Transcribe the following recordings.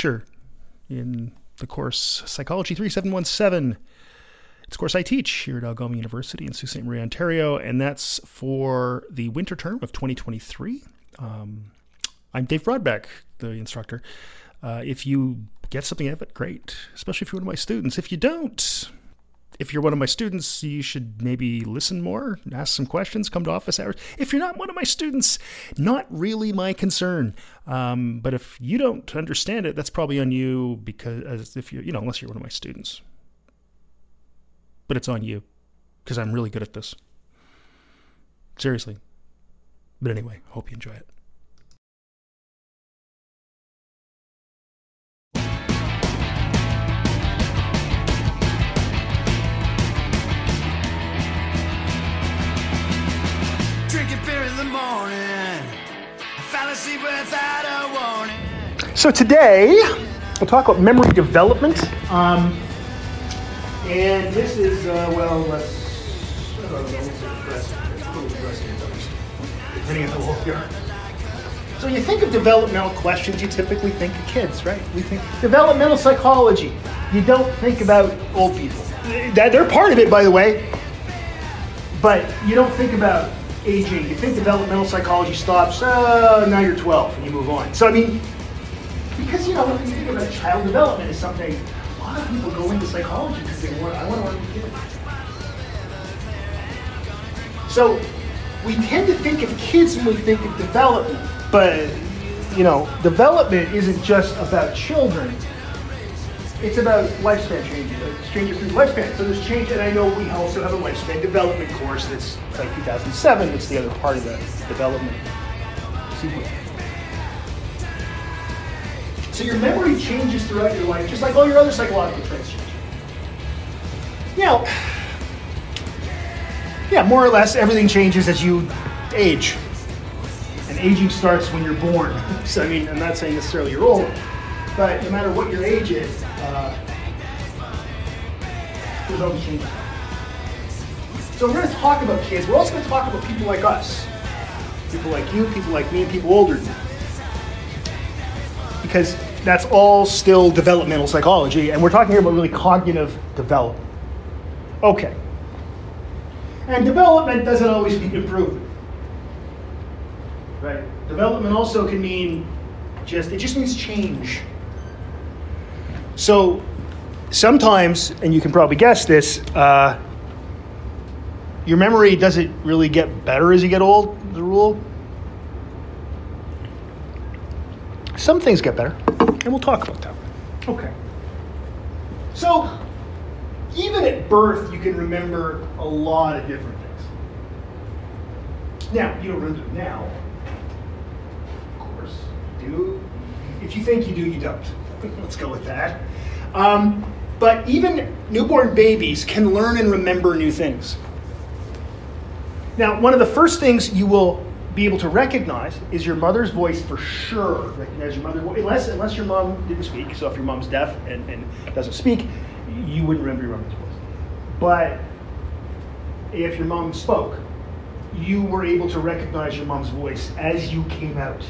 Sure. In the course Psychology 3717. It's a course I teach here at Algoma University in Sault Ste. Marie, Ontario, and that's for the winter term of 2023. Um, I'm Dave Brodbeck, the instructor. Uh, if you get something out of it, great, especially if you're one of my students. If you don't, if you're one of my students, you should maybe listen more, ask some questions, come to office hours. If you're not one of my students, not really my concern. Um, but if you don't understand it, that's probably on you because if you, you know, unless you're one of my students. But it's on you because I'm really good at this. Seriously. But anyway, hope you enjoy it. So today we'll talk about memory development, um, and this is uh, well, let's. Depending on how you are. So you think of developmental questions, you typically think of kids, right? We think developmental psychology. You don't think about old people. That They're part of it, by the way, but you don't think about aging. You think developmental psychology stops, uh, now you're 12 and you move on. So, I mean, because, you know, when you think about child development is something, a lot of people go into psychology because they want, I want to learn kids. So, we tend to think of kids when we think of development, but, you know, development isn't just about children it's about lifespan changes, changes through lifespan. So there's change, and I know we also have a lifespan development course that's like 2007. That's the other part of the development sequence. So your memory changes throughout your life, just like all your other psychological traits change. Now, yeah, more or less everything changes as you age. And aging starts when you're born. So I mean, I'm not saying necessarily you're old, but no matter what your age is, uh. So we're going to talk about kids. We're also going to talk about people like us. People like you, people like me, and people older than me. Because that's all still developmental psychology, and we're talking here about really cognitive development. Okay. And development doesn't always mean improvement. Right? Development also can mean just, it just means change. So sometimes, and you can probably guess this, uh, your memory doesn't really get better as you get old, the rule. Some things get better, and we'll talk about that. Okay. So, even at birth, you can remember a lot of different things. Now, you don't remember them now. Of course, you do. If you think you do, you don't. Let's go with that. Um, but even newborn babies can learn and remember new things. Now, one of the first things you will be able to recognize is your mother's voice for sure. Recognize your mother, unless unless your mom didn't speak. So if your mom's deaf and, and doesn't speak, you wouldn't remember your mother's voice. But if your mom spoke, you were able to recognize your mom's voice as you came out.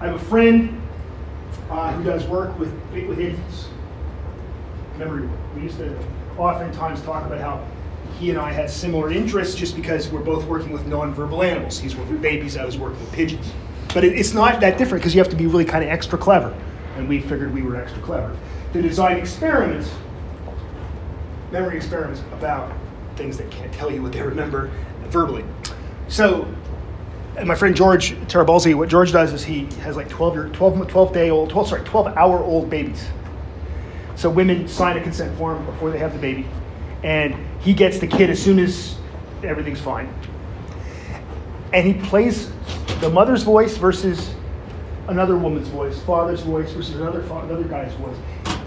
I have a friend uh, who does work with, with infants. Memory work. We used to oftentimes talk about how he and I had similar interests just because we're both working with non-verbal animals. He's working with babies, I was working with pigeons. But it, it's not that different because you have to be really kind of extra clever. And we figured we were extra clever. To design experiments, memory experiments about things that can't tell you what they remember verbally. So and my friend George Tarabalzi, what George does is he has like 12 year, 12, 12 day old, 12, sorry, 12 hour old babies. So women sign a consent form before they have the baby, and he gets the kid as soon as everything's fine. And he plays the mother's voice versus another woman's voice, father's voice versus another another guy's voice,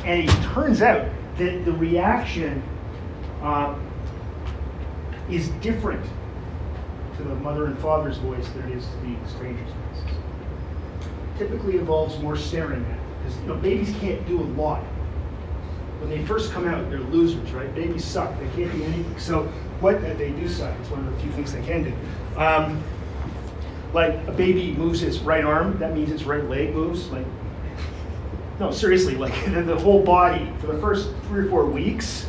and it turns out that the reaction uh, is different to the mother and father's voice than it is to the stranger's voice. Typically involves more staring at because you know babies can't do a lot. When they first come out, they're losers, right? Babies suck. They can't do anything. So what they do suck. It's one of the few things they can do. Um, like a baby moves its right arm, that means its right leg moves. Like no, seriously, like the whole body for the first three or four weeks,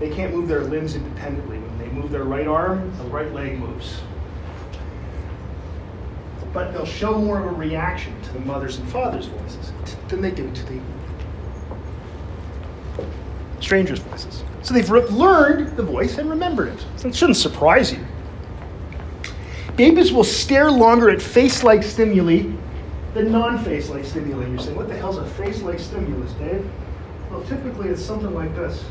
they can't move their limbs independently. Move their right arm, the right leg moves. But they'll show more of a reaction to the mother's and father's voices than they do to the strangers' voices. So they've re- learned the voice and remembered it. So it shouldn't surprise you. Babies will stare longer at face like stimuli than non face like stimuli. You're saying, what the hell's a face like stimulus, Dave? Well, typically it's something like this.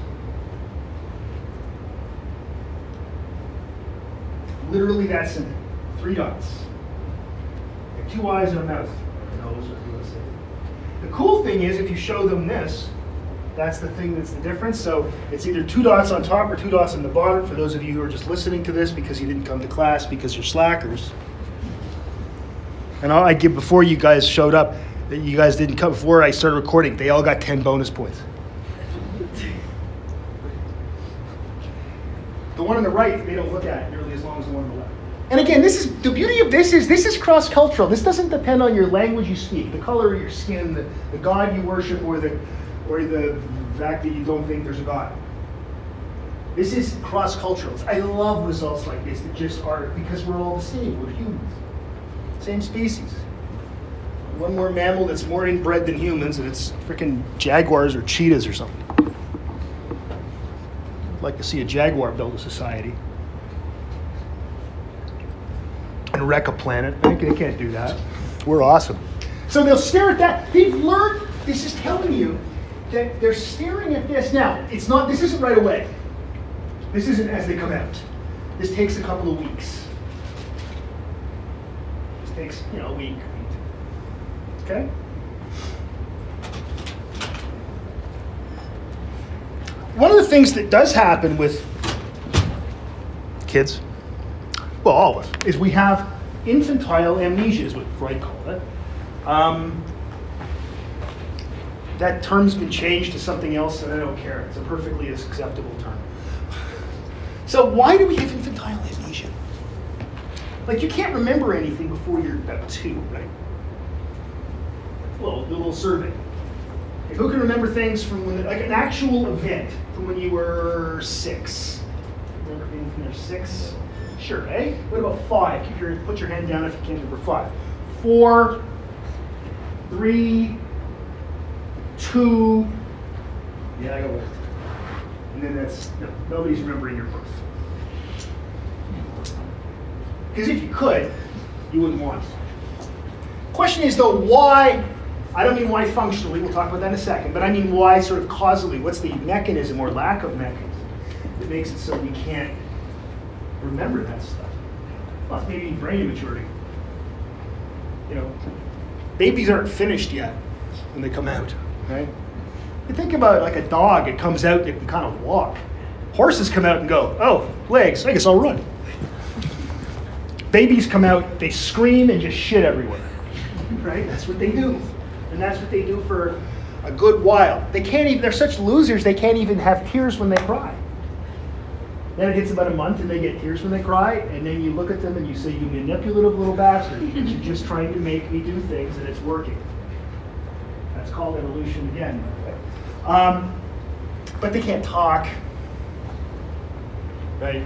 Literally that simple. Three dots. Two eyes and a mouth. Nose, or you want. The cool thing is, if you show them this, that's the thing that's the difference. So it's either two dots on top or two dots on the bottom. For those of you who are just listening to this because you didn't come to class because you're slackers. And I give before you guys showed up, that you guys didn't come before I started recording. They all got 10 bonus points. The one on the right, they don't look at nearly as long as the one on the left. And again, this is the beauty of this is this is cross-cultural. This doesn't depend on your language you speak, the color of your skin, the, the God you worship, or the or the fact that you don't think there's a God. This is cross-cultural. I love results like this that just are because we're all the same. We're humans. Same species. One more mammal that's more inbred than humans, and it's freaking jaguars or cheetahs or something. I'd like to see a jaguar build a society and wreck a planet. They can't do that. We're awesome. So they'll stare at that. They've learned. This is telling you that they're staring at this. Now, it's not. This isn't right away. This isn't as they come out. This takes a couple of weeks. This takes, you know, a week. Okay? One of the things that does happen with kids, well, all of us, is we have infantile amnesia, is what Freud called it. Um, that term's been changed to something else, and I don't care. It's a perfectly acceptable term. So, why do we have infantile amnesia? Like, you can't remember anything before you're about two, right? Well, do a little survey. Who can remember things from when, like an actual event from when you were six? Remember being from there six? Sure, eh? What about five? Keep your, put your hand down if you can't remember five. Four, three, two, yeah, I got one. And then that's, no, nobody's remembering your birth. Because if you could, you wouldn't want to. Question is though, why? I don't mean why functionally, we'll talk about that in a second, but I mean why sort of causally. What's the mechanism or lack of mechanism that makes it so we can't remember that stuff? It's maybe brain immaturity. You know, babies aren't finished yet when they come out, right? You think about like a dog, it comes out, it can kind of walk. Horses come out and go, oh, legs, I guess I'll run. Babies come out, they scream and just shit everywhere. Right? That's what they do. And that's what they do for a good while. They can't even, they're such losers, they can't even have tears when they cry. Then it gets about a month and they get tears when they cry, and then you look at them and you say, You manipulative little bastard, you're just trying to make me do things and it's working. That's called evolution again. Um, but they can't talk. Right?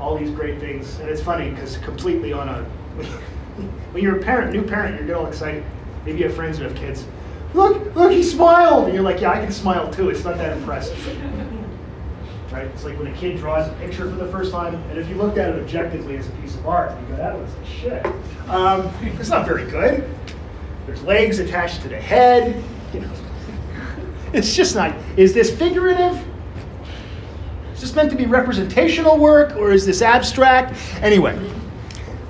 All these great things. And it's funny because completely on a. when you're a parent, new parent, you get all excited. Maybe you have friends who have kids. Look, look, he smiled! And you're like, Yeah, I can smile too. It's not that impressive. Right? It's like when a kid draws a picture for the first time, and if you looked at it objectively as a piece of art, you go, that looks like shit. Um, it's not very good. There's legs attached to the head. You know, it's just not. Is this figurative? Is this meant to be representational work, or is this abstract? Anyway,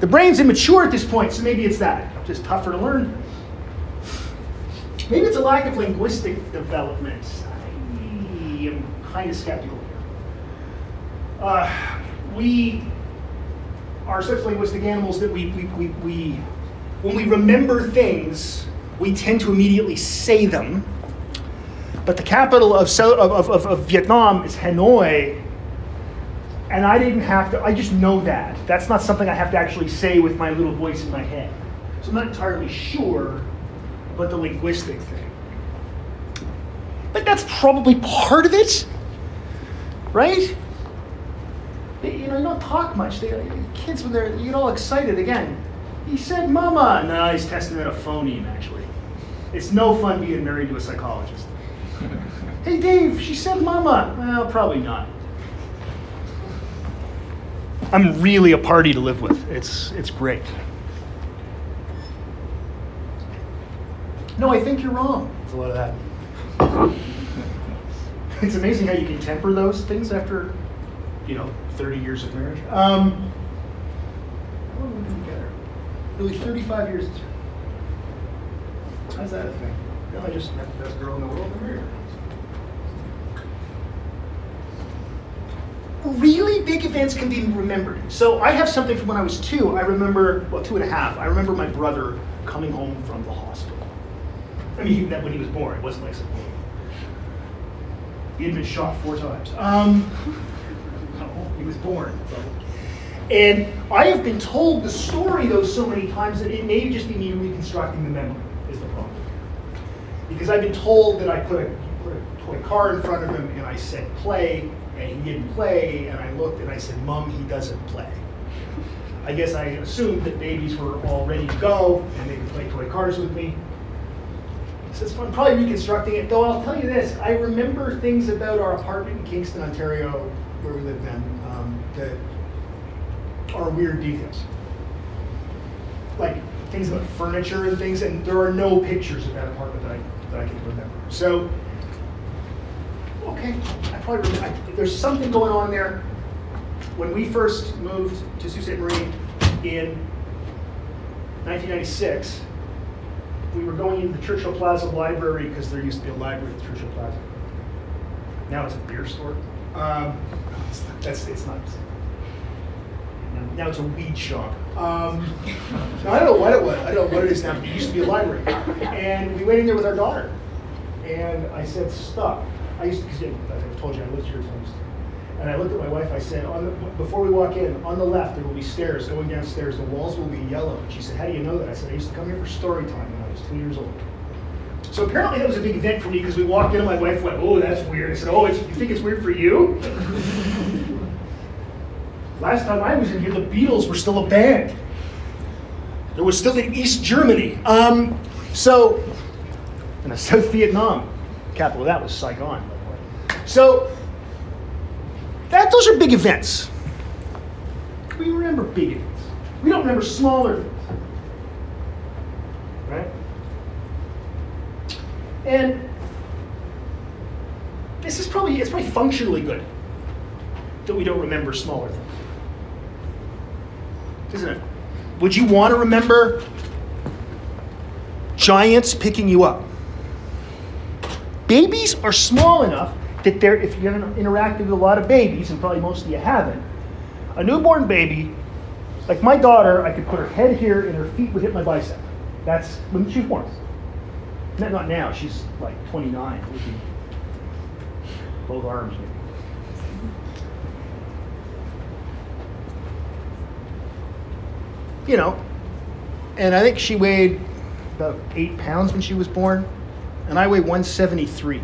the brain's immature at this point, so maybe it's that. Just tougher to learn. Maybe it's a lack of linguistic development. I am kind of skeptical uh, we are such linguistic animals that we, we, we, we, when we remember things, we tend to immediately say them. But the capital of, of, of, of Vietnam is Hanoi, and I didn't have to, I just know that. That's not something I have to actually say with my little voice in my head. So I'm not entirely sure about the linguistic thing. but that's probably part of it, right? They, you know, you don't talk much. They, kids, when they're, you get all excited again. He said, Mama. No, he's testing out a phoneme, actually. It's no fun being married to a psychologist. hey, Dave, she said Mama. Well, probably not. I'm really a party to live with. It's, it's great. No, I think you're wrong. There's a lot of that. It's amazing how you can temper those things after, you know, 30 years of marriage. Um, how long have we been together? Really 35 years. Of How's that a thing? No, I just met the best girl in the world and married her. Really big events can be remembered. So I have something from when I was two. I remember, well, two and a half. I remember my brother coming home from the hospital. I mean, that when he was born, it wasn't like something. He had been shot four times. Um, no, he was born. And I have been told the story though so many times that it may just be me reconstructing the memory is the problem. Because I've been told that I put a, put a toy car in front of him and I said play, and he didn't play, and I looked and I said, Mom, he doesn't play. I guess I assumed that babies were all ready to go and they could play toy cars with me. So I'm probably reconstructing it, though I'll tell you this, I remember things about our apartment in Kingston, Ontario, where we lived then, that are weird details. Like things about furniture and things, and there are no pictures of that apartment that I, that I can remember. So, okay, I probably remember, I, there's something going on there. When we first moved to Sault Ste. Marie in 1996, we were going into the Churchill Plaza Library because there used to be a library at Churchill Plaza. Now it's a beer store. Um, that's it's not. Now it's a weed shop. Um, I don't know what it was. I don't know what it is now. It used to be a library, and we went in there with our daughter, and I said, "Stop." I used to, because I told you I lived here times. And I looked at my wife. I said, on the, "Before we walk in, on the left there will be stairs going downstairs. The walls will be yellow." And she said, "How do you know that?" I said, "I used to come here for story time when I was two years old." So apparently that was a big event for me because we walked in and my wife went, "Oh, that's weird." I said, "Oh, you think it's weird for you?" Last time I was in here, the Beatles were still a band. There was still in East Germany. Um, so, in South Vietnam, capital of that was Saigon. So, that those are big events. We remember big events. We don't remember smaller things. Right? And this is probably it's probably functionally good that we don't remember smaller things. Isn't it? Would you want to remember giants picking you up? Babies are small enough that they're, if you haven't interacted with a lot of babies, and probably most of you haven't, a newborn baby, like my daughter, I could put her head here and her feet would hit my bicep. That's when she was born. Not, not now, she's like 29. Both arms, maybe. You know, and I think she weighed about eight pounds when she was born, and I weigh 173.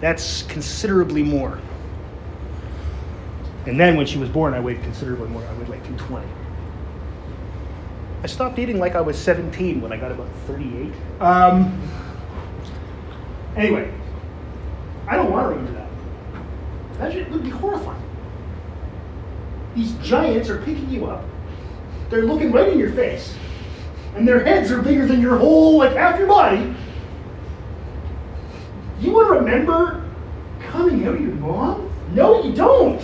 That's considerably more. And then when she was born, I weighed considerably more. I weighed like 220. I stopped eating like I was 17 when I got about 38. Um, anyway, I don't want to remember that. That it would be horrifying. These giants are picking you up. They're looking right in your face. And their heads are bigger than your whole, like half your body. You want to remember coming out of your mom? No, you don't.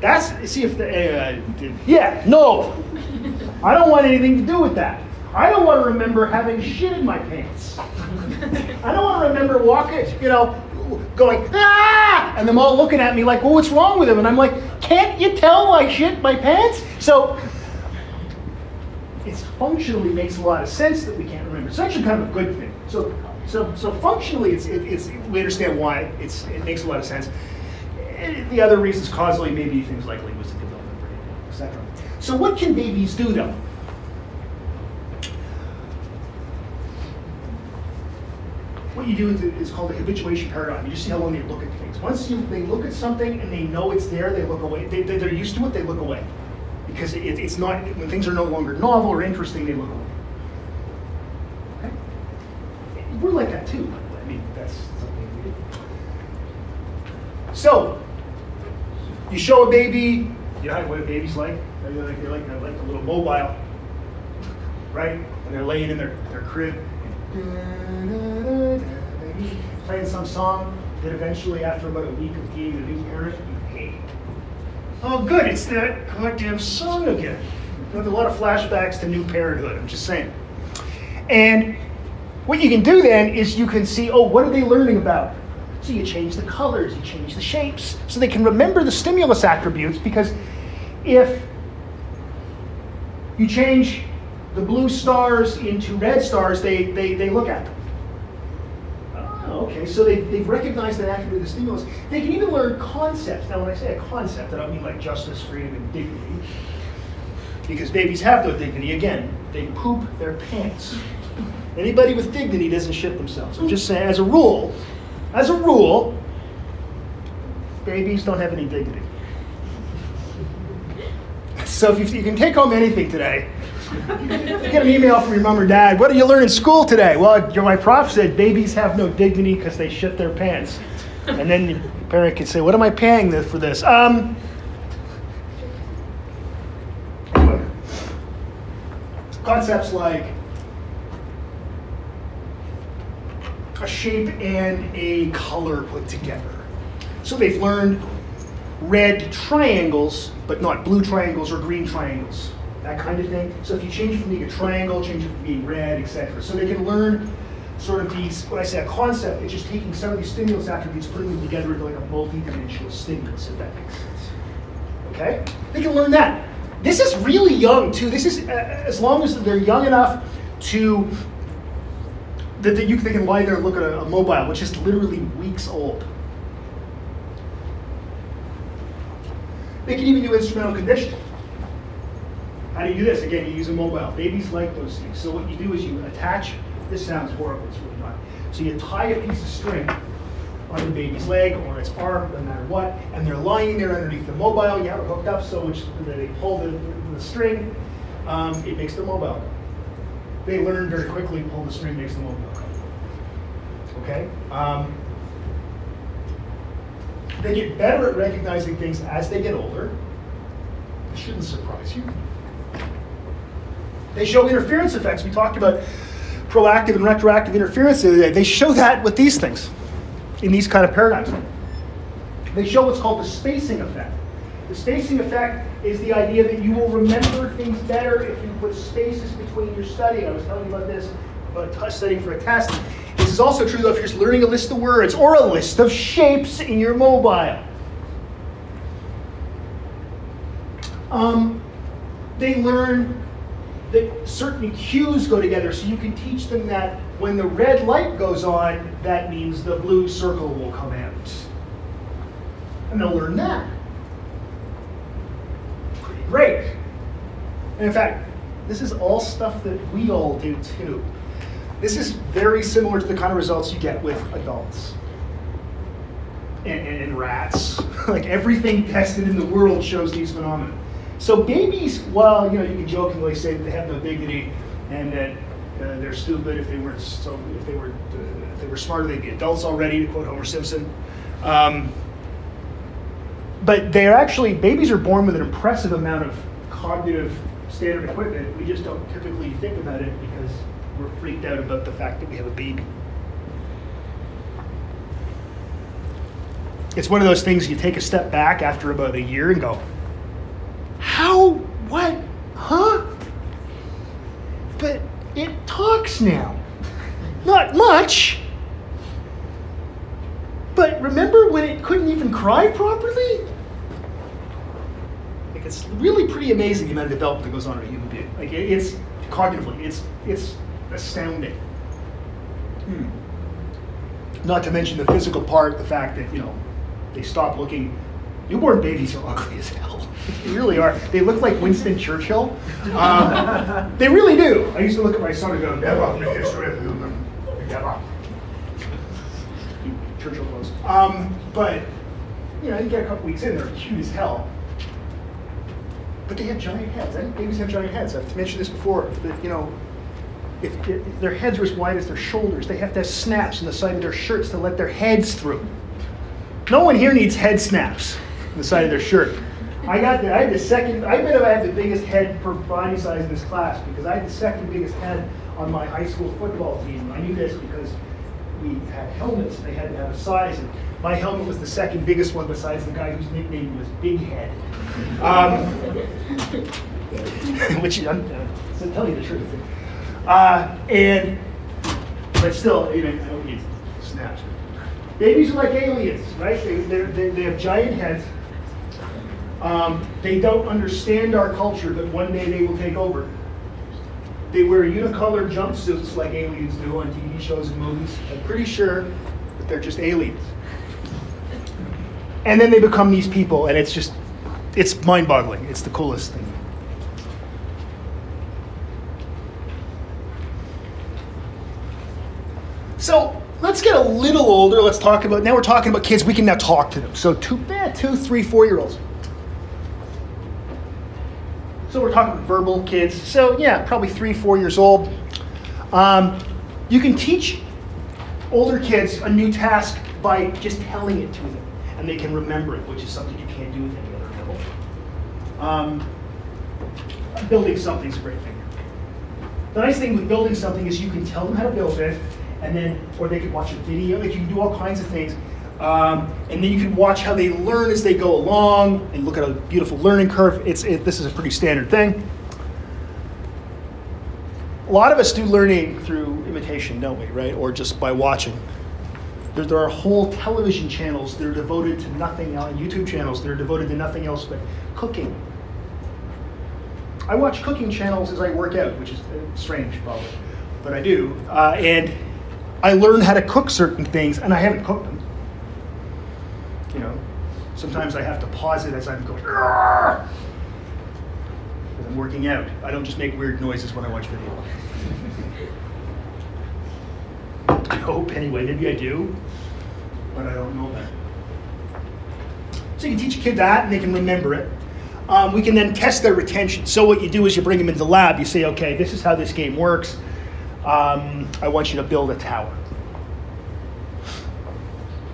That's see if the uh, yeah no. I don't want anything to do with that. I don't want to remember having shit in my pants. I don't want to remember walking, you know, going ah, and them all looking at me like, well, what's wrong with him? And I'm like, can't you tell I shit my pants? So it functionally makes a lot of sense that we can't remember. It's actually kind of a good thing. So so so functionally, it's it, it's we understand why it's it makes a lot of sense the other reasons causally may be things like linguistic development, etc. So what can babies do though? what you do is, called the habituation paradigm. You just see how long they look at things. Once you, they look at something and they know it's there, they look away. They, are used to it, they look away. Because it, it's not, when things are no longer novel or interesting, they look away. Okay? We're like that too, I mean, that's something we do. So, you show a baby, you know what a baby's like? They're like, they're like, they're like a little mobile, right? And they're laying in their, their crib playing some song that eventually, after about a week of being a new parent, you hate. Oh, good, it's that goddamn song again. With a lot of flashbacks to new parenthood, I'm just saying. And what you can do then is you can see, oh, what are they learning about? You change the colors, you change the shapes, so they can remember the stimulus attributes because if you change the blue stars into red stars, they, they, they look at them. Oh, okay, so they've, they've recognized that attribute of the stimulus. They can even learn concepts. Now, when I say a concept, I don't mean like justice, freedom, and dignity, because babies have no dignity. Again, they poop their pants. Anybody with dignity doesn't shit themselves. I'm just saying, as a rule, as a rule, babies don't have any dignity. So if you, you can take home anything today, get an email from your mom or dad, what did you learn in school today? Well, my prof said babies have no dignity because they shit their pants. And then your parent can say, what am I paying for this? Um, concepts like a shape and a color put together. So they've learned red triangles, but not blue triangles or green triangles that kind of thing. So if you change it from being a triangle, change it from being red, etc. So they can learn sort of these, when I say a concept, it's just taking some of these stimulus attributes, putting them together into like a multi-dimensional stimulus, if that makes sense. Okay? They can learn that. This is really young too. This is uh, as long as they're young enough to that, that you they can lie there and look at a, a mobile, which is literally weeks old. They can even do instrumental conditioning. How do you do this? Again, you use a mobile. Babies like those things. So what you do is you attach, this sounds horrible, it's really not. So you tie a piece of string on the baby's leg or its arm, no matter what, and they're lying there underneath the mobile. You have it hooked up so which they pull the, the string, um, it makes the mobile. They learn very quickly, pull the string makes the mobile Okay? Um, they get better at recognizing things as they get older. It shouldn't surprise you. They show interference effects. We talked about proactive and retroactive interference the other day. They show that with these things, in these kind of paradigms. They show what's called the spacing effect. The spacing effect is the idea that you will remember things better if you put spaces between your study. I was telling you about this, about studying for a test. This is also true though if you're just learning a list of words or a list of shapes in your mobile. Um, they learn that certain cues go together so you can teach them that when the red light goes on, that means the blue circle will come out. And they'll learn that. Great. And in fact, this is all stuff that we all do too. This is very similar to the kind of results you get with adults and, and, and rats. like everything tested in the world shows these phenomena. So babies, well, you know, you can jokingly say that they have no dignity and that uh, they're stupid. If they weren't so, if they were, uh, if they were smarter, they'd be adults already. To quote Homer Simpson. Um, but they're actually babies are born with an impressive amount of cognitive standard equipment. We just don't typically think about it because we're freaked out about the fact that we have a baby. It's one of those things you take a step back after about a year and go, how? What? Huh? But it talks now. Not much. But remember when it couldn't even cry properly? It's really pretty amazing the amount of development that goes on in a human being. Like it's cognitively, it's it's astounding. Hmm. Not to mention the physical part, the fact that you know they stop looking. Newborn babies are ugly as hell. They really are. They look like Winston Churchill. Um, they really do. I used to look at my son and go, never make history of human. Never. Churchill close. Um, but you know, you get a couple weeks in, they're cute as hell. But they have giant heads. I babies have giant heads. I've mentioned this before. That, you know, if, if their heads are as wide as their shoulders, they have to have snaps in the side of their shirts to let their heads through. No one here needs head snaps in the side of their shirt. I got the, I had the second, I bet I have the biggest head per body size in this class because I had the second biggest head on my high school football team. I knew this because we had helmets, they had to have a size. And my helmet was the second biggest one besides the guy whose nickname was Big Head. Um, which, uh, to tell you the truth. Uh, and, but still, you know, I don't need snaps. Babies are like aliens, right? They, they, they have giant heads. Um, they don't understand our culture, but one day they will take over. They wear unicolor jumpsuits like aliens do on TV shows and movies. I'm pretty sure that they're just aliens. And then they become these people, and it's just, it's mind boggling. It's the coolest thing. So let's get a little older. Let's talk about, now we're talking about kids. We can now talk to them. So two, eh, two three, four year olds. So we're talking verbal kids. So yeah, probably three, four years old. Um, you can teach older kids a new task by just telling it to them, and they can remember it, which is something you can't do with any other level. Um, building something's a great thing. The nice thing with building something is you can tell them how to build it, and then, or they could watch a video. Like you can do all kinds of things. Um, and then you can watch how they learn as they go along and look at a beautiful learning curve. It's, it, this is a pretty standard thing. A lot of us do learning through imitation, don't we, right? Or just by watching. There, there are whole television channels that are devoted to nothing else, YouTube channels that are devoted to nothing else but cooking. I watch cooking channels as I work out, which is strange, probably, but I do. Uh, and I learn how to cook certain things, and I haven't cooked them you know, sometimes I have to pause it as I'm going, because I'm working out. I don't just make weird noises when I watch video. Hope anyway, maybe I do, but I don't know that. So you can teach a kid that and they can remember it. Um, we can then test their retention. So what you do is you bring them into the lab, you say, okay, this is how this game works. Um, I want you to build a tower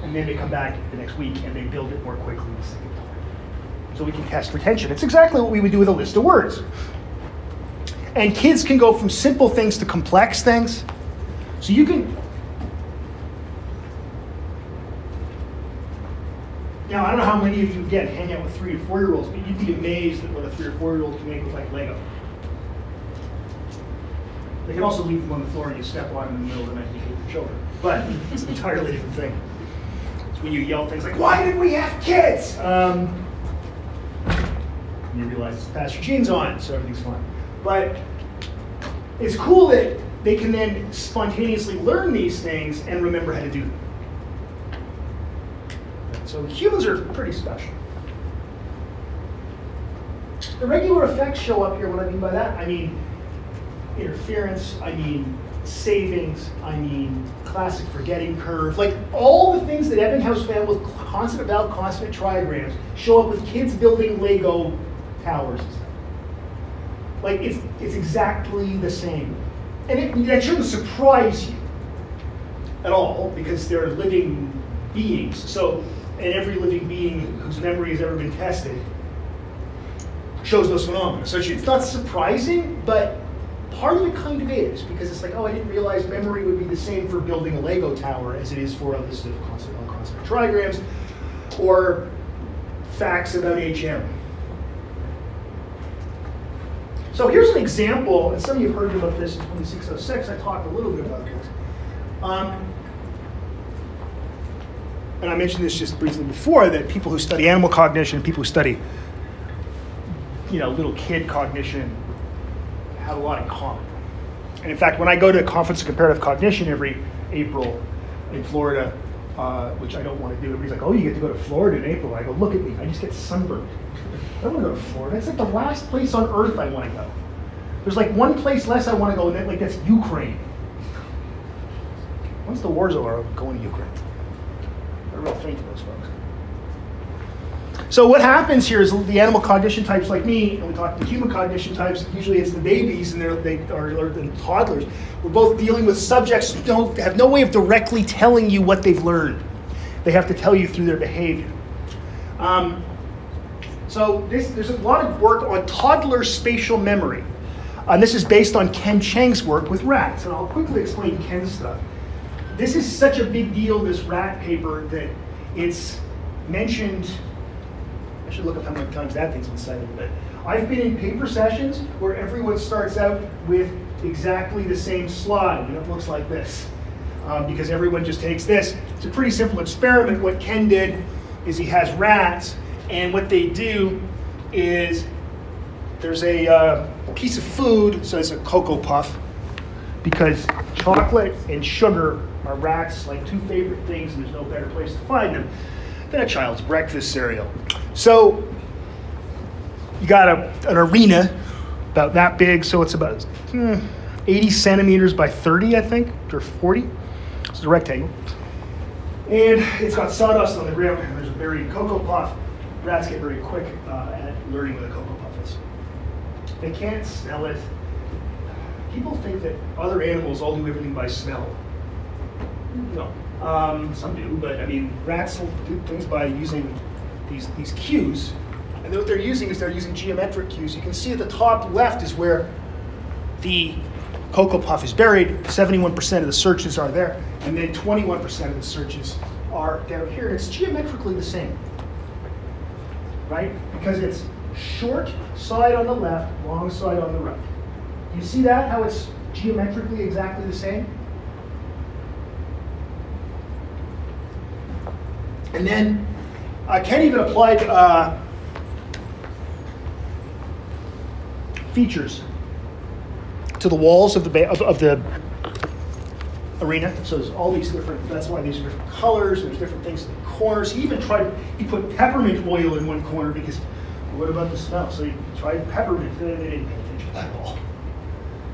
and then they come back the next week and they build it more quickly the second time. So we can test retention. It's exactly what we would do with a list of words. And kids can go from simple things to complex things. So you can. Now, I don't know how many of you, again, hang out with three or four year olds, but you'd be amazed at what a three or four year old can make with like Lego. They can also leave them on the floor and you step on them in the middle of the night and you hit your children. But it's an entirely different thing. It's when you yell things like, why did we have kids? Um, and you realize Pastor Gene's on, so everything's fine. But it's cool that they can then spontaneously learn these things and remember how to do them. So humans are pretty special. The regular effects show up here. What I mean by that, I mean interference, I mean savings, I mean classic forgetting curve, like all the things that Ebbinghaus found with consonant vowel consonant trigrams show up with kids building Lego towers and stuff. Like it's it's exactly the same. And it, that shouldn't surprise you at all because they're living beings. So, and every living being whose memory has ever been tested shows those phenomena. So it's not surprising, but part of it kind of is because it's like, oh, I didn't realize memory would be the same for building a Lego tower as it is for a list of consonant consonant trigrams or facts about HM. So here's an example, and some of you have heard about this in 2606. I talked a little bit about this. Um, and I mentioned this just briefly before that people who study animal cognition, people who study, you know, little kid cognition, have a lot in common. And in fact, when I go to a conference of comparative cognition every April in Florida, uh, which I don't want to do, everybody's like, oh, you get to go to Florida in April. I go, look at me, I just get sunburned. I don't want to go to Florida. It's like the last place on earth I want to go. There's like one place less I want to go, and that, like that's Ukraine. Once the war's over, I'm going to Ukraine. They're real faint, those folks. So what happens here is the animal cognition types like me, and we talk to human cognition types, usually it's the babies and they're, they are or the toddlers. We're both dealing with subjects who don't have no way of directly telling you what they've learned. They have to tell you through their behavior. Um, so this, there's a lot of work on toddler spatial memory. And this is based on Ken Cheng's work with rats. And I'll quickly explain Ken's stuff. This is such a big deal, this rat paper, that it's mentioned I should look up how many times that thing's been cited. But I've been in paper sessions where everyone starts out with exactly the same slide, and it looks like this. Um, because everyone just takes this. It's a pretty simple experiment. What Ken did is he has rats, and what they do is there's a uh, piece of food, so it's a Cocoa Puff, because chocolate and sugar are rats' like two favorite things, and there's no better place to find them than a child's breakfast cereal. So you got a, an arena about that big, so it's about hmm, 80 centimeters by 30, I think, or 40. It's a rectangle. And it's got sawdust on the rim, and there's a buried cocoa puff. Rats get very quick uh, at learning what a cocoa puff is. They can't smell it. People think that other animals all do everything by smell. No, um, some do, but I mean, rats do things by using these, these cues. And what they're using is they're using geometric cues. You can see at the top left is where the Cocoa Puff is buried. 71% of the searches are there. And then 21% of the searches are down here. It's geometrically the same. Right? Because it's short side on the left, long side on the right. You see that? How it's geometrically exactly the same? And then I can't even apply uh, features to the walls of the ba- of, of, the arena. So there's all these different. That's why these are different colors. There's different things in the corners. He even tried. He put peppermint oil in one corner because what about the smell? So he tried peppermint. They didn't pay attention to that at all.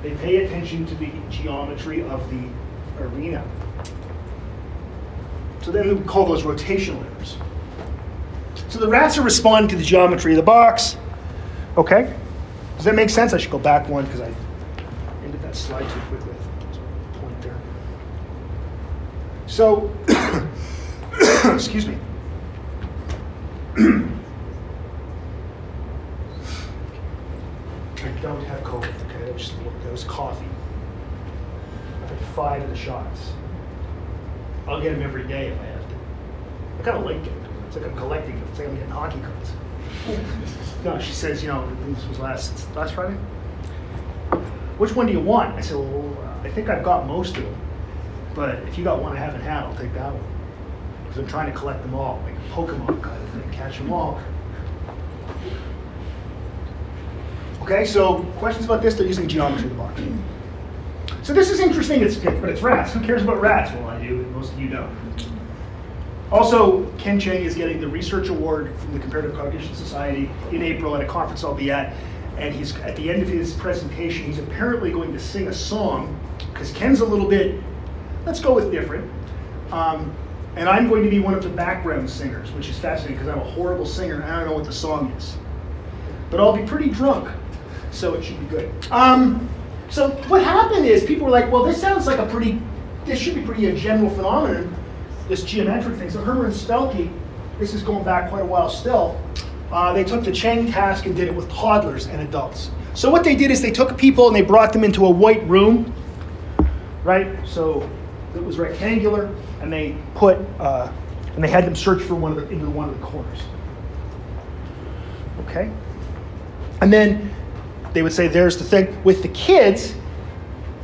They pay attention to the geometry of the arena. So then we call those rotational errors. So the rats are responding to the geometry of the box. Okay? Does that make sense? I should go back one because I ended that slide too quickly. Point there. So, excuse me. I don't have COVID, okay? That, just, that was coffee. I've had five of the shots. I'll get them every day if I have to. I kind of like it. It's like I'm collecting them. It's like I'm getting hockey cards. no, she says, you know, this was last last Friday. Which one do you want? I said, well, I think I've got most of them. But if you got one I haven't had, I'll take that one. Because I'm trying to collect them all, like a Pokemon kind of thing, catch them all. Okay, so questions about this? They're using geometry of the box. So this is interesting, it's, but it's rats. Who cares about rats? Well, I do, and most of you don't. Also, Ken Cheng is getting the research award from the Comparative Cognition Society in April at a conference I'll be at. And he's at the end of his presentation, he's apparently going to sing a song because Ken's a little bit, let's go with different. Um, and I'm going to be one of the background singers, which is fascinating because I'm a horrible singer and I don't know what the song is. But I'll be pretty drunk, so it should be good. Um, so what happened is people were like, well, this sounds like a pretty, this should be pretty a general phenomenon, this geometric thing. So Hermer and Spelke, this is going back quite a while still, uh, they took the Cheng task and did it with toddlers and adults. So what they did is they took people and they brought them into a white room, right? So it was rectangular, and they put, uh, and they had them search for one of the, into one of the corners. Okay? And then they would say, there's the thing. With the kids,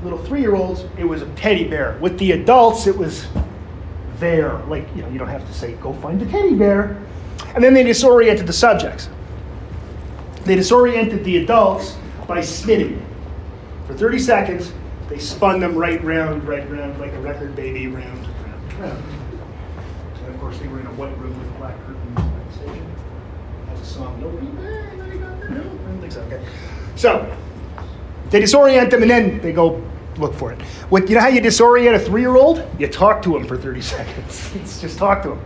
little three year olds, it was a teddy bear. With the adults, it was there. Like, you know, you don't have to say, go find the teddy bear. And then they disoriented the subjects. They disoriented the adults by spinning. For 30 seconds, they spun them right round, right round, like a record baby, round, round, round. And of course, they were in a white room with black curtains. That's a song. Nobody, nobody got that? No, I don't think so. Okay. So they disorient them and then they go look for it. You know how you disorient a three year old? You talk to him for 30 seconds. it's just talk to him.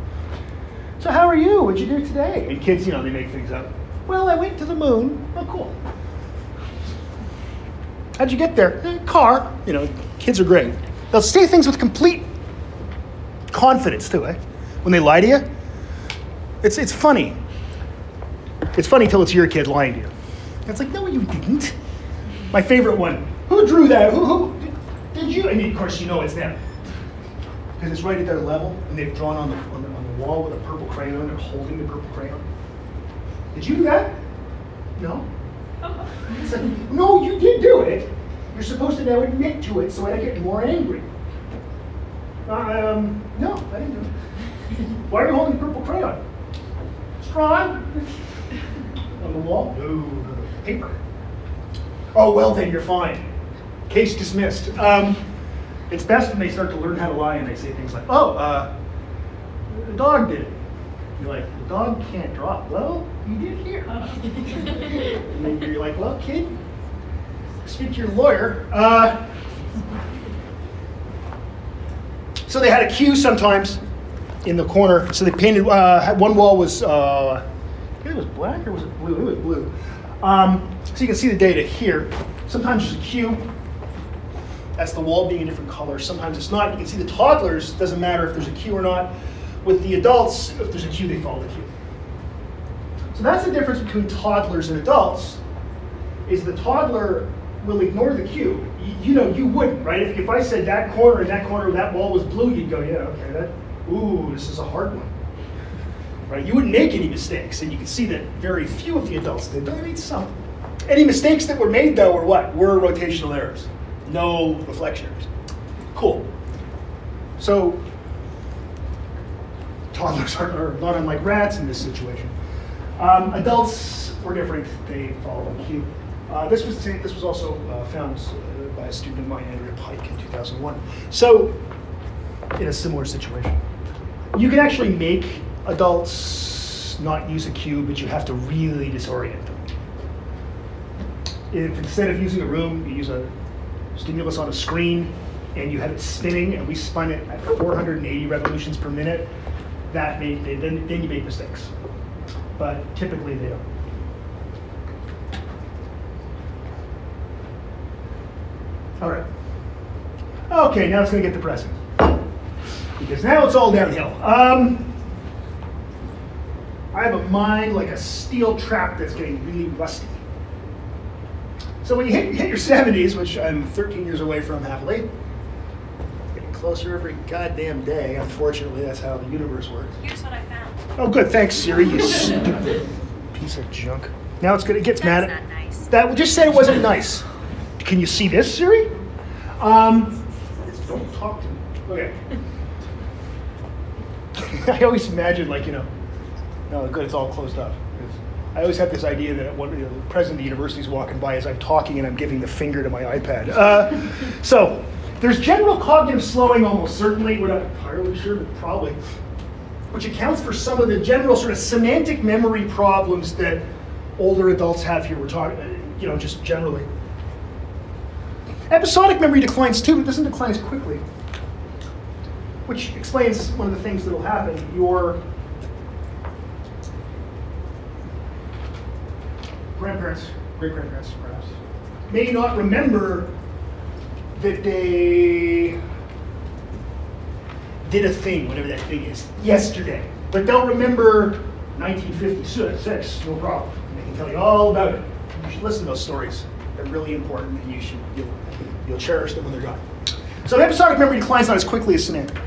So how are you? What'd you do today? And kids, you know, they make things up. Well, I went to the moon. Oh, cool. How'd you get there? Eh, car. You know, kids are great. They'll say things with complete confidence too, eh? When they lie to you. It's, it's funny. It's funny till it's your kid lying to you. It's like, no, you didn't. My favorite one. Who drew that? Who, who did, you? I mean, of course, you know it's them. Because it's right at their level, and they've drawn on the, on the, on the wall with a purple crayon. They're holding the purple crayon. Did you do that? No. It's like, no, you did do it. You're supposed to now admit to it so I get more angry. Um, no, I didn't do it. Why are you holding the purple crayon? Strong. On the wall? No. Paper. Oh, well, then you're fine. Case dismissed. Um, it's best when they start to learn how to lie and they say things like, oh, uh, the dog did it. You're like, the dog can't draw. Well, you did here. and then you're like, well, kid, speak to your lawyer. Uh, so they had a cue sometimes in the corner. So they painted, uh, one wall was, uh, it was black or was it blue? It was blue. Um, so you can see the data here. Sometimes there's a cue. That's the wall being a different color. Sometimes it's not. You can see the toddlers, doesn't matter if there's a cue or not. With the adults, if there's a cue, they follow the cue. So that's the difference between toddlers and adults, is the toddler will ignore the cue. You, you know, you wouldn't, right? If, if I said that corner and that corner, that wall was blue, you'd go, yeah, okay, that, ooh, this is a hard one. Right? You wouldn't make any mistakes, and you can see that very few of the adults did, but they made some. Any mistakes that were made, though, were what? Were rotational errors. No reflection errors. Cool. So, toddlers are, are not unlike rats in this situation. Um, adults were different. They followed the cue. Uh, this was this was also uh, found uh, by a student of mine, Andrea Pike, in 2001. So, in a similar situation, you can actually make adults not use a cue, but you have to really disorient them. If instead of using a room, you use a stimulus on a screen and you have it spinning, and we spun it at 480 revolutions per minute, that made then, then you make mistakes. But typically they don't. All right. Okay, now it's going to get depressing. Because now it's all downhill. Um, I have a mind like a steel trap that's getting really rusty. So when you hit, hit your 70s, which I'm 13 years away from happily, getting closer every goddamn day, unfortunately, that's how the universe works. Here's what I found. Oh, good. Thanks, Siri, you stupid piece of junk. Now it's good. It gets That's mad. not nice. That just said it wasn't nice. Can you see this, Siri? Um, don't talk to me. Okay. I always imagine, like, you know, no, good, it's all closed up. I always have this idea that one, you know, the president of the university is walking by as I'm talking and I'm giving the finger to my iPad. Uh, so, there's general cognitive slowing almost certainly. We're not entirely sure, but probably. Which accounts for some of the general sort of semantic memory problems that older adults have here. We're talking, you know, just generally. Episodic memory declines too, but doesn't decline as quickly. Which explains one of the things that will happen. Your grandparents, great grandparents perhaps, may not remember that they did a thing, whatever that thing is, yesterday. But they'll remember 1956, no problem. And they can tell you all about it. You should listen to those stories. They're really important and you should, you'll, you'll cherish them when they're gone. So episodic memory declines not as quickly as semantic.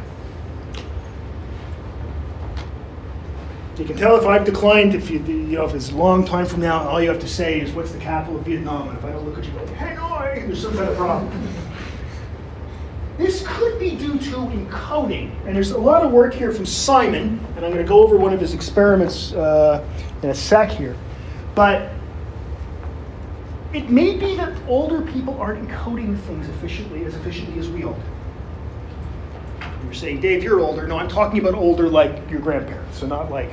You can tell if I've declined, if you, you know, if it's a long time from now, all you have to say is, what's the capital of Vietnam? And if I don't look at you, go, Hanoi, there's some kind of problem. This could be due to encoding, and there's a lot of work here from Simon, and I'm going to go over one of his experiments uh, in a sec here. But it may be that older people aren't encoding things efficiently as efficiently as we are. You're saying, Dave, you're older. No, I'm talking about older like your grandparents, so not like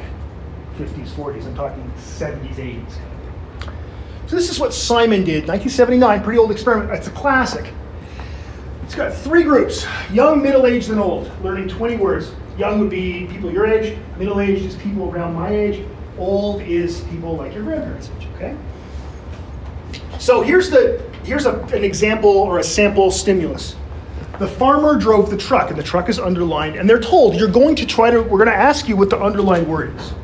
50s, 40s. I'm talking 70s, 80s. So this is what Simon did, 1979, pretty old experiment. It's a classic. It's got three groups young, middle aged, and old, learning 20 words. young would be people your age, middle aged is people around my age, old is people like your grandparents' age, okay? So here's, the, here's a, an example or a sample stimulus. The farmer drove the truck, and the truck is underlined, and they're told, you're going to try to, we're going to ask you what the underlined word is.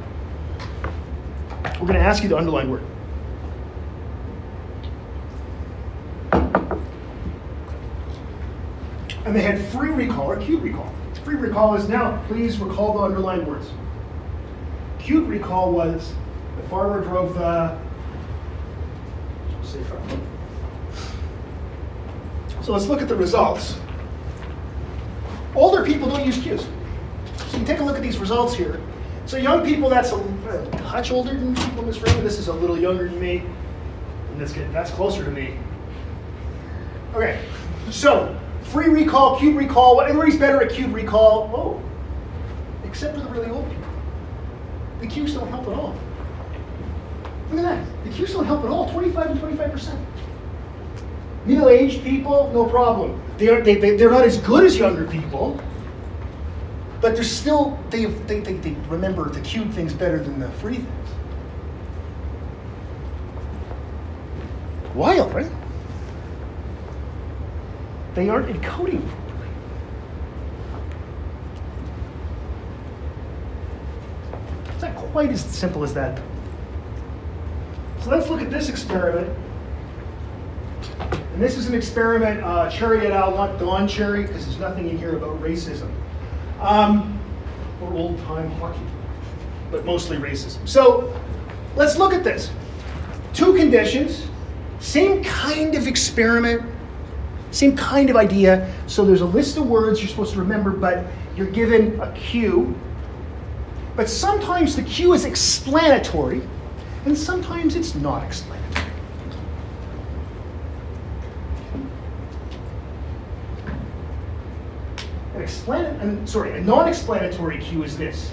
We're going to ask you the underlined word. And they had free recall or cued recall. Free recall is now, please recall the underlined words. Cued recall was the farmer drove the. So let's look at the results. Older people don't use cues. So you take a look at these results here. So young people, that's a, touch older than people in this room. This is a little younger than me. And that's, good. that's closer to me. Okay, so free recall, cued recall, everybody's better at cued recall. Oh, except for the really old people. The cues don't help at all. Look at that. The cues don't help at all. 25 and 25%. Middle-aged people, no problem. They are, they, they, they're not as good as younger people, but they're still, they, they, they, they remember the cued things better than the free things. Wild, right? They aren't encoding properly. It's not quite as simple as that. So let's look at this experiment. And this is an experiment, uh, Cherry et al., not Don Cherry, because there's nothing in here about racism. Um, or old time hockey, but mostly racism. So let's look at this. Two conditions, same kind of experiment, same kind of idea. So there's a list of words you're supposed to remember, but you're given a cue. But sometimes the cue is explanatory, and sometimes it's not explanatory. An explan- I'm sorry, a non-explanatory cue is this.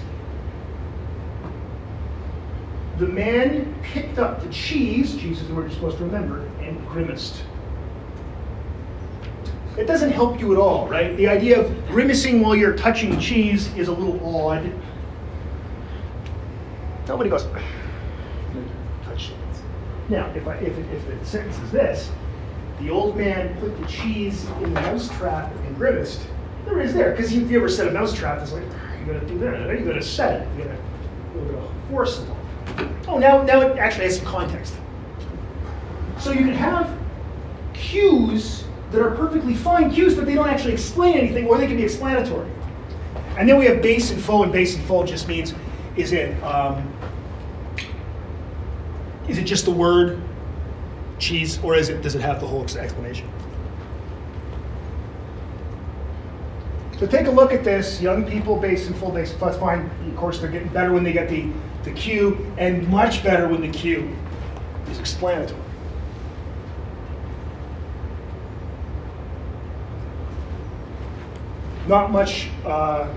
The man picked up the cheese, cheese is the word you're supposed to remember, and grimaced. It doesn't help you at all, right? The idea of grimacing while you're touching cheese is a little odd. Nobody goes, touch it. Now, if, I, if, it, if the sentence is this, the old man put the cheese in the mouse trap and grimaced, there is there. Because if you ever set a mouse trap, it's like, you gotta do that. You gotta set it. You gotta a little bit of force involved. Oh, now, now it actually has some context. So you can have cues that are perfectly fine cues, but they don't actually explain anything, or they can be explanatory. And then we have base and full, and base and full just means is it um, is it just the word cheese, or is it does it have the whole explanation? So take a look at this. Young people, base and full base, that's fine. Of course, they're getting better when they get the, the cue, and much better when the cue is explanatory. Not much, uh,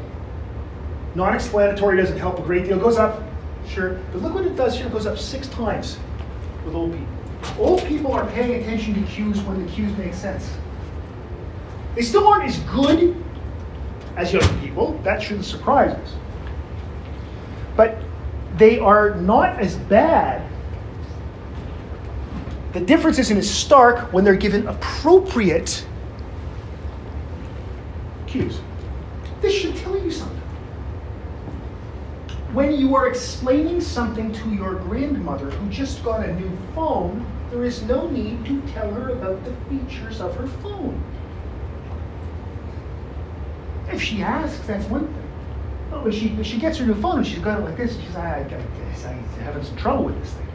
non-explanatory doesn't help a great deal. It goes up, sure, but look what it does here. It goes up six times with old people. Old people are paying attention to cues when the cues make sense. They still aren't as good as young people. That shouldn't surprise us. But they are not as bad. The difference isn't as stark when they're given appropriate cues. This should tell you something. When you are explaining something to your grandmother who just got a new phone, there is no need to tell her about the features of her phone. If she asks, that's one thing. But when she, she gets her new phone and she's got it like this, she's like, I, I, I'm having some trouble with this thing.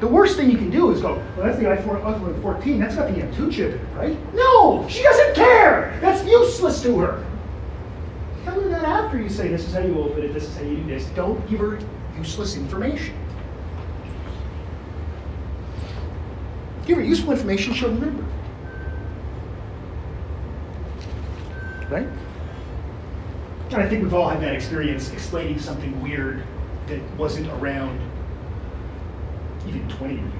The worst thing you can do is go, well, that's the iPhone 14. That's got the M2 chip in it, right? No, she doesn't care. That's useless to her. Tell her that after you say, this is how you open it, this is how you do this. Don't give her useless information. Give her useful information, she'll remember. Right? And I think we've all had that experience explaining something weird that wasn't around even 20 years ago.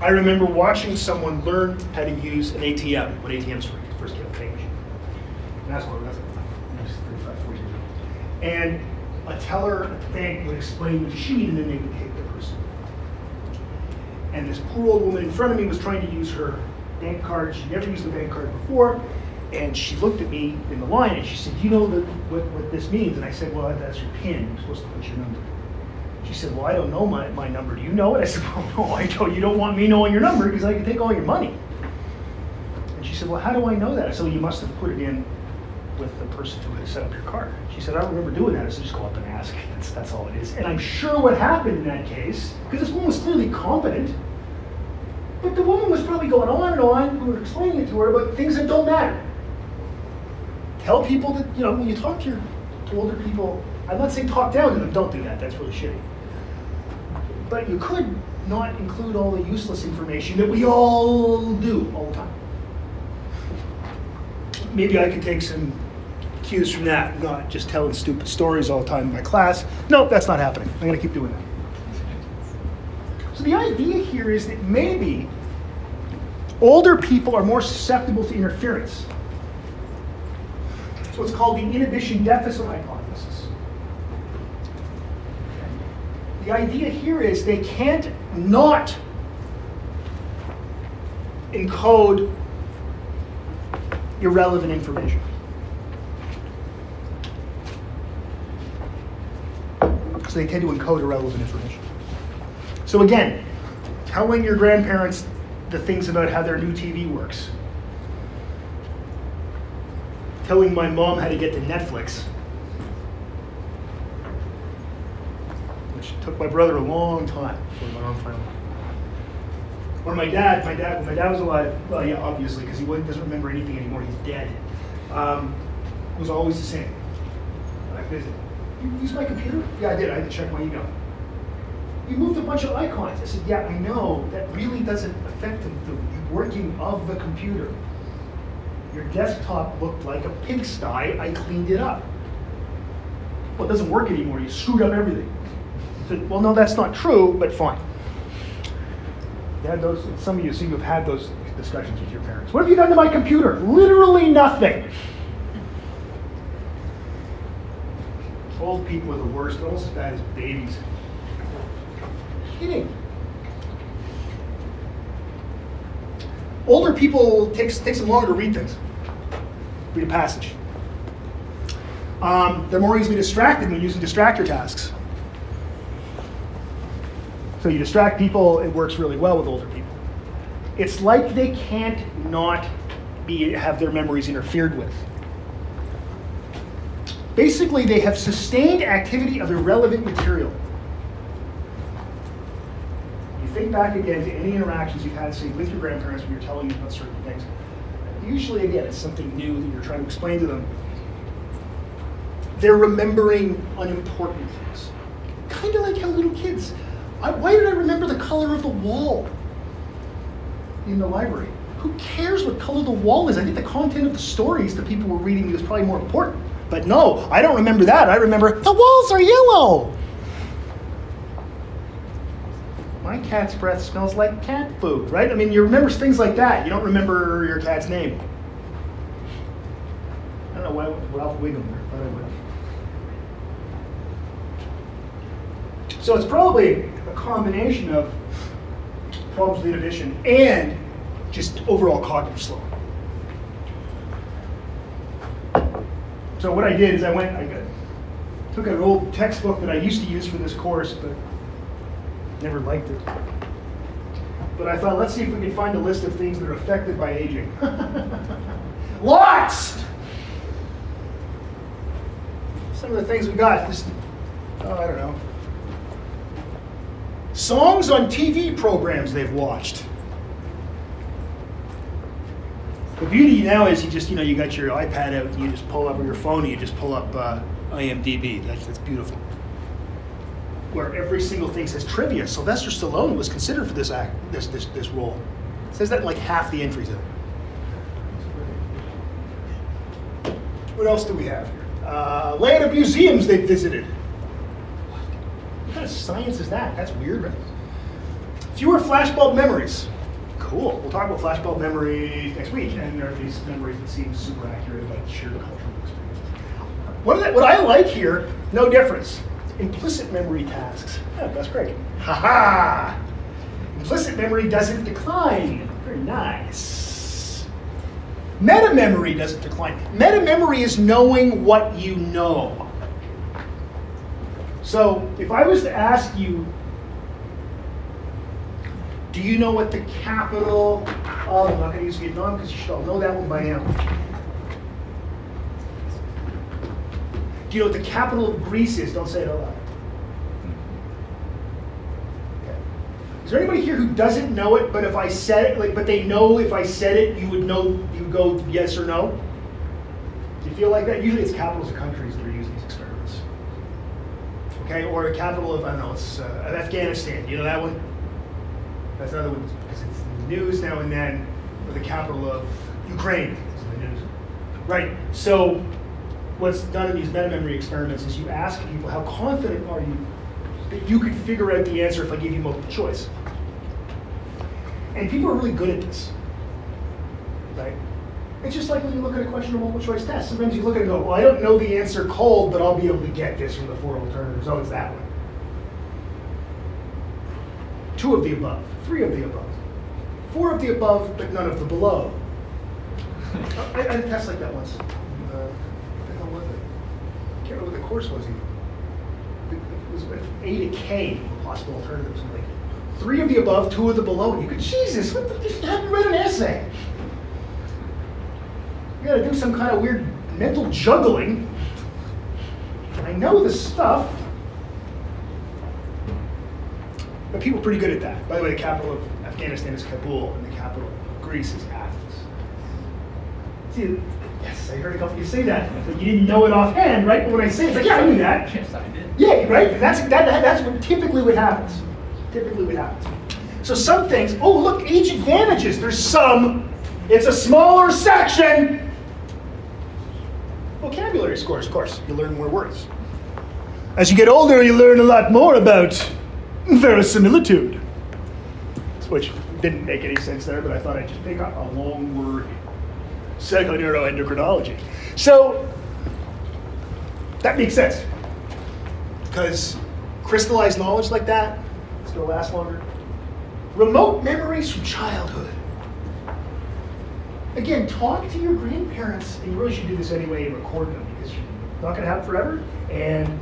I remember watching someone learn how to use an ATM when ATMs first came machine. And that's what that's like 35, 40 years ago. And a teller at the bank would explain the machine and then they would take the person. And this poor old woman in front of me was trying to use her bank card. She'd never used the bank card before. And she looked at me in the line and she said, you know the, what, what this means? And I said, Well, that's your PIN. You're supposed to put your number. She said, Well, I don't know my, my number. Do you know it? I said, Well, no, I don't. You don't want me knowing your number because I can take all your money. And she said, Well, how do I know that? I said, Well, you must have put it in with the person who had set up your card. She said, I don't remember doing that. I said, Just go up and ask. That's, that's all it is. And I'm sure what happened in that case, because this woman was clearly competent, but the woman was probably going on and on. We were explaining it to her about things that don't matter. Tell people that, you know, when you talk to your older people, I'm not saying talk down to them, don't do that, that's really shitty. But you could not include all the useless information that we all do all the time. Maybe I could take some cues from that, not just telling stupid stories all the time in my class. No, that's not happening. I'm going to keep doing that. So the idea here is that maybe older people are more susceptible to interference. So it's called the inhibition deficit hypothesis. The idea here is they can't not encode irrelevant information. So they tend to encode irrelevant information. So again, telling your grandparents the things about how their new TV works. Telling my mom how to get to Netflix. Which took my brother a long time before my mom finally. Or my dad, my dad, when my dad was alive, well, yeah, obviously, because he doesn't remember anything anymore, he's dead. Um, it was always the same. I visit. You use my computer? Yeah, I did. I had to check my email you moved a bunch of icons. I said, yeah, I know. That really doesn't affect the, working of the computer. Your desktop looked like a pigsty. I cleaned it up. Well, it doesn't work anymore. You screwed up everything. Said, well, no, that's not true, but fine. You had those, some of you seem to have had those discussions with your parents. What have you done to my computer? Literally nothing. Old people are the worst, almost as bad as babies kidding. Older people takes takes them longer to read things. Read a passage. Um, they're more easily distracted when using distractor tasks. So you distract people, it works really well with older people. It's like they can't not be have their memories interfered with. Basically, they have sustained activity of irrelevant material think back again to any interactions you've had, say, with your grandparents when you're telling them about certain things. Usually, again, it's something new that you're trying to explain to them. They're remembering unimportant things. Kind of like how little kids. I, why did I remember the color of the wall in the library? Who cares what color the wall is? I think the content of the stories that people were reading was probably more important. But no, I don't remember that. I remember the walls are yellow. My cat's breath smells like cat food, right? I mean, you remember things like that. You don't remember your cat's name. I don't know why Ralph Wiggum there, but I would. So it's probably a combination of problems with inhibition and just overall cognitive slow. So what I did is I went, I took an old textbook that I used to use for this course, but Never liked it. But I thought, let's see if we can find a list of things that are affected by aging. Lots! Some of the things we got, just, oh, I don't know. Songs on TV programs they've watched. The beauty now is you just, you know, you got your iPad out and you just pull up, or your phone and you just pull up uh, IMDb. That's, that's beautiful where every single thing says trivia. Sylvester Stallone was considered for this act, this this this role. It says that in like half the entries of it. What else do we have here? Uh, land of museums they visited. What? what kind of science is that? That's weird, right? Fewer flashbulb memories. Cool. We'll talk about flashbulb memories next week, and there are these memories that seem super accurate about shared cultural experience. What, that, what I like here, no difference. Implicit memory tasks. Yeah, that's great. Ha ha! Implicit memory doesn't decline. Very nice. Meta memory doesn't decline. Meta memory is knowing what you know. So if I was to ask you, do you know what the capital of, I'm not going to use Vietnam because you should all know that one by now. Do you know what the capital of Greece is? Don't say it out loud. Okay. Is there anybody here who doesn't know it, but if I said it, like, but they know if I said it, you would know, you would go yes or no? Do you feel like that? Usually it's capitals of countries that are using these experiments. Okay, or a capital of, I don't know, it's uh, of Afghanistan. You know that one? That's another one because it's in the news now and then, or the capital of Ukraine. It's in the news. Right, so what's done in these meta memory experiments is you ask people how confident are you that you could figure out the answer if I gave you multiple choice. And people are really good at this. Right? It's just like when you look at a question of multiple choice test. Sometimes you look at it and go, well, I don't know the answer cold, but I'll be able to get this from the four alternatives. Oh, it's that one. Two of the above, three of the above, four of the above, but none of the below. I, I had a test like that once. Uh, what the hell was it? I can't remember what the course was even. It was A to K possible alternatives. Like, three of the above, two of the below. And you could, Jesus, what the, haven't read an essay. You gotta do some kind of weird mental juggling. I know the stuff. But people are pretty good at that. By the way, the capital of Afghanistan is Kabul, and the capital of Greece is Athens. See, yes, I heard a couple of you say that, but you didn't know it offhand, right? But when I say it, it's like, yeah, I knew that. Yes, I did. Yeah, right? And that's, that, that- that's what typically what happens. Typically what happens. So some things, oh, look, age advantages. There's some. It's a smaller section. Vocabulary scores, of course. You learn more words. As you get older, you learn a lot more about verisimilitude. Which didn't make any sense there, but I thought I'd just pick up a long word. Psychoneuroendocrinology. So that makes sense. Because crystallized knowledge like that is going to last longer. Remote memories from childhood. Again, talk to your grandparents, and you really should do this anyway and record them because you're not going to have it forever. And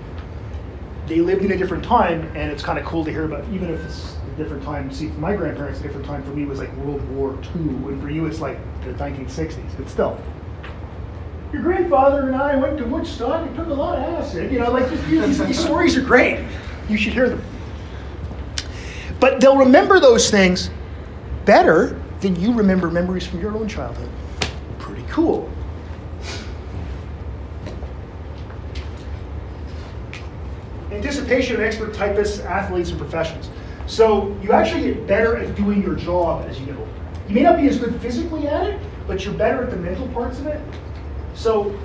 they lived in a different time, and it's kind of cool to hear about, even if it's different time. See, for my grandparents, a different time for me was like World War II, and for you, it's like the 1960s. But still, your grandfather and I went to Woodstock and took a lot of acid. You know, like just, these, these stories are great. You should hear them. But they'll remember those things better than you remember memories from your own childhood. Pretty cool. Anticipation of expert typists, athletes, and professionals. So you actually get better at doing your job as you get older. You may not be as good physically at it, but you're better at the mental parts of it. So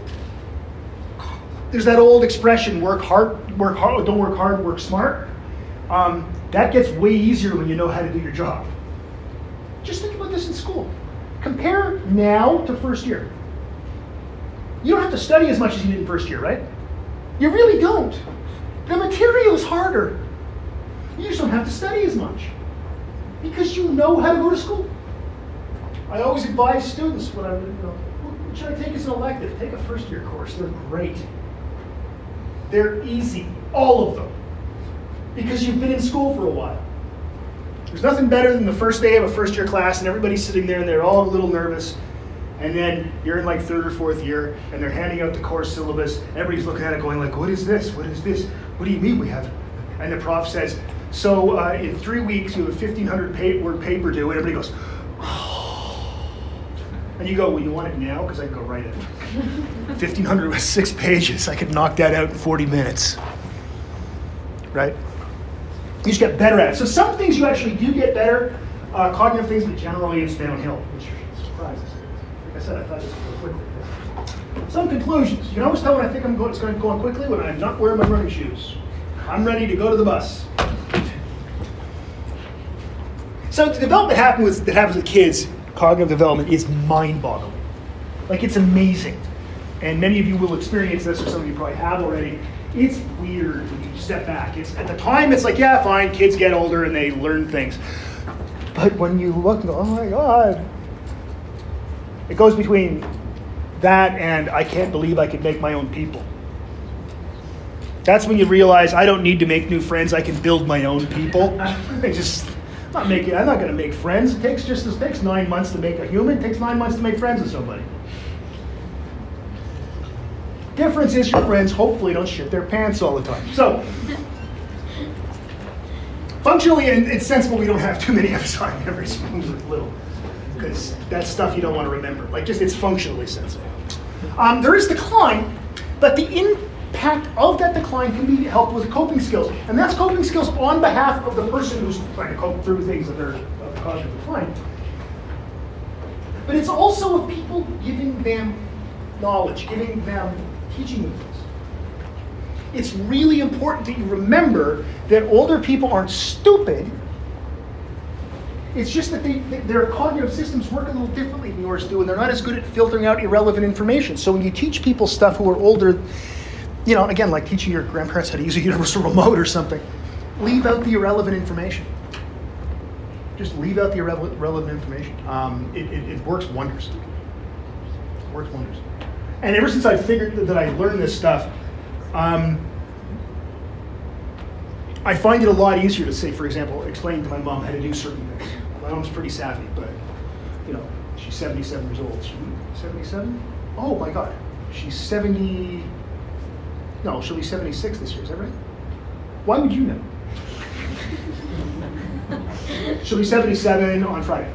there's that old expression: work hard, work hard, don't work hard, work smart. Um, that gets way easier when you know how to do your job. Just think about this in school. Compare now to first year. You don't have to study as much as you did in first year, right? You really don't. The material is harder. You just don't have to study as much because you know how to go to school. I always advise students when I'm, you know, what should I take as an elective? Take a first year course. They're great. They're easy, all of them, because you've been in school for a while. There's nothing better than the first day of a first year class and everybody's sitting there and they're all a little nervous. And then you're in like third or fourth year and they're handing out the course syllabus. Everybody's looking at it going like, what is this? What is this? What do you mean we have? And the prof says, so uh, in three weeks you have a 1500 pa- word paper due. And everybody goes, oh. and you go, well, you want it now? Because I can go write it. 1500 was six pages. I could knock that out in 40 minutes. Right? You just get better at it. So some things you actually do get better, uh, cognitive things, but generally it's downhill, which surprises. me. Like I said, I thought this would go quickly. Some conclusions. You can always tell when I think I'm going, it's going to go on quickly when I'm not wearing my running shoes. I'm ready to go to the bus. So the development with, that happens with kids, cognitive development, is mind-boggling. Like it's amazing, and many of you will experience this, or some of you probably have already. It's weird when you step back. It's at the time it's like, yeah, fine, kids get older and they learn things. But when you look, and go, oh my God, it goes between that and I can't believe I could make my own people. That's when you realize I don't need to make new friends. I can build my own people. Just I'm not making. I'm not going to make friends. It takes just it takes nine months to make a human. It takes nine months to make friends with somebody. Difference is your friends hopefully don't shit their pants all the time. So functionally, it's sensible we don't have too many episodic memories little, because that's stuff you don't want to remember. Like just it's functionally sensible. Um, there is decline, but the impact of that decline can be helped with coping skills, and that's coping skills on behalf of the person who's trying to cope through things that are of cognitive decline. But it's also of people giving them knowledge, giving them teaching them things. It's really important that you remember that older people aren't stupid. It's just that they, their cognitive systems work a little differently than yours do, and they're not as good at filtering out irrelevant information. So when you teach people stuff who are older, you know, again, like teaching your grandparents how to use a universal remote or something, leave out the irrelevant information. Just leave out the irrelevant relevant information. Um, it, it, it works wonders. It works wonders. And ever since I figured that I learned this stuff, um, I find it a lot easier to say, for example, explain to my mom how to do certain things. My mom's pretty savvy, but you know, she's 77 years old. 77? Oh my God, she's 70. No, she'll be 76 this year. Is that right? Why would you know? she'll be 77 on Friday.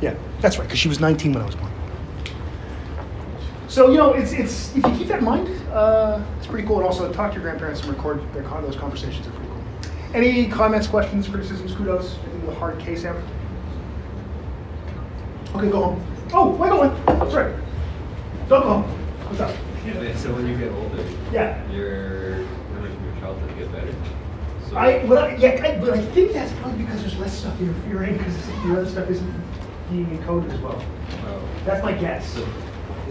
Yeah, that's right, because she was 19 when I was born. So you know, it's it's if you keep that in mind, uh, it's pretty cool. And also talk to your grandparents and record their, those conversations. Are pretty cool. Any comments, questions, criticisms, kudos? Anything with a hard case out? Okay, go home. Oh, wait, go on. That's right. Don't go home. What's up? Yeah, so when you get older, yeah, your memories from your childhood get better. So I, well, I, yeah, I, but I think that's probably because there's less stuff interfering because the other stuff isn't being encoded as well. Oh. That's my guess. So,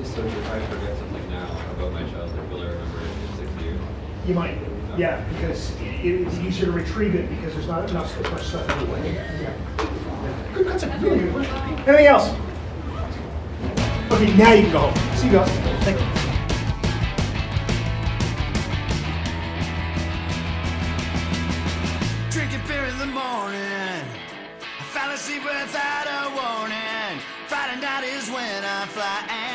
so if I forget something now about my childhood, will I remember it in six years? You might, yeah, because it's easier to retrieve it because there's not enough much stuff anyway. Yeah. Good concept, really good. Anything else? Okay, now you can go home. See you guys. Thank you. Asleep without a warning. Friday night is when I fly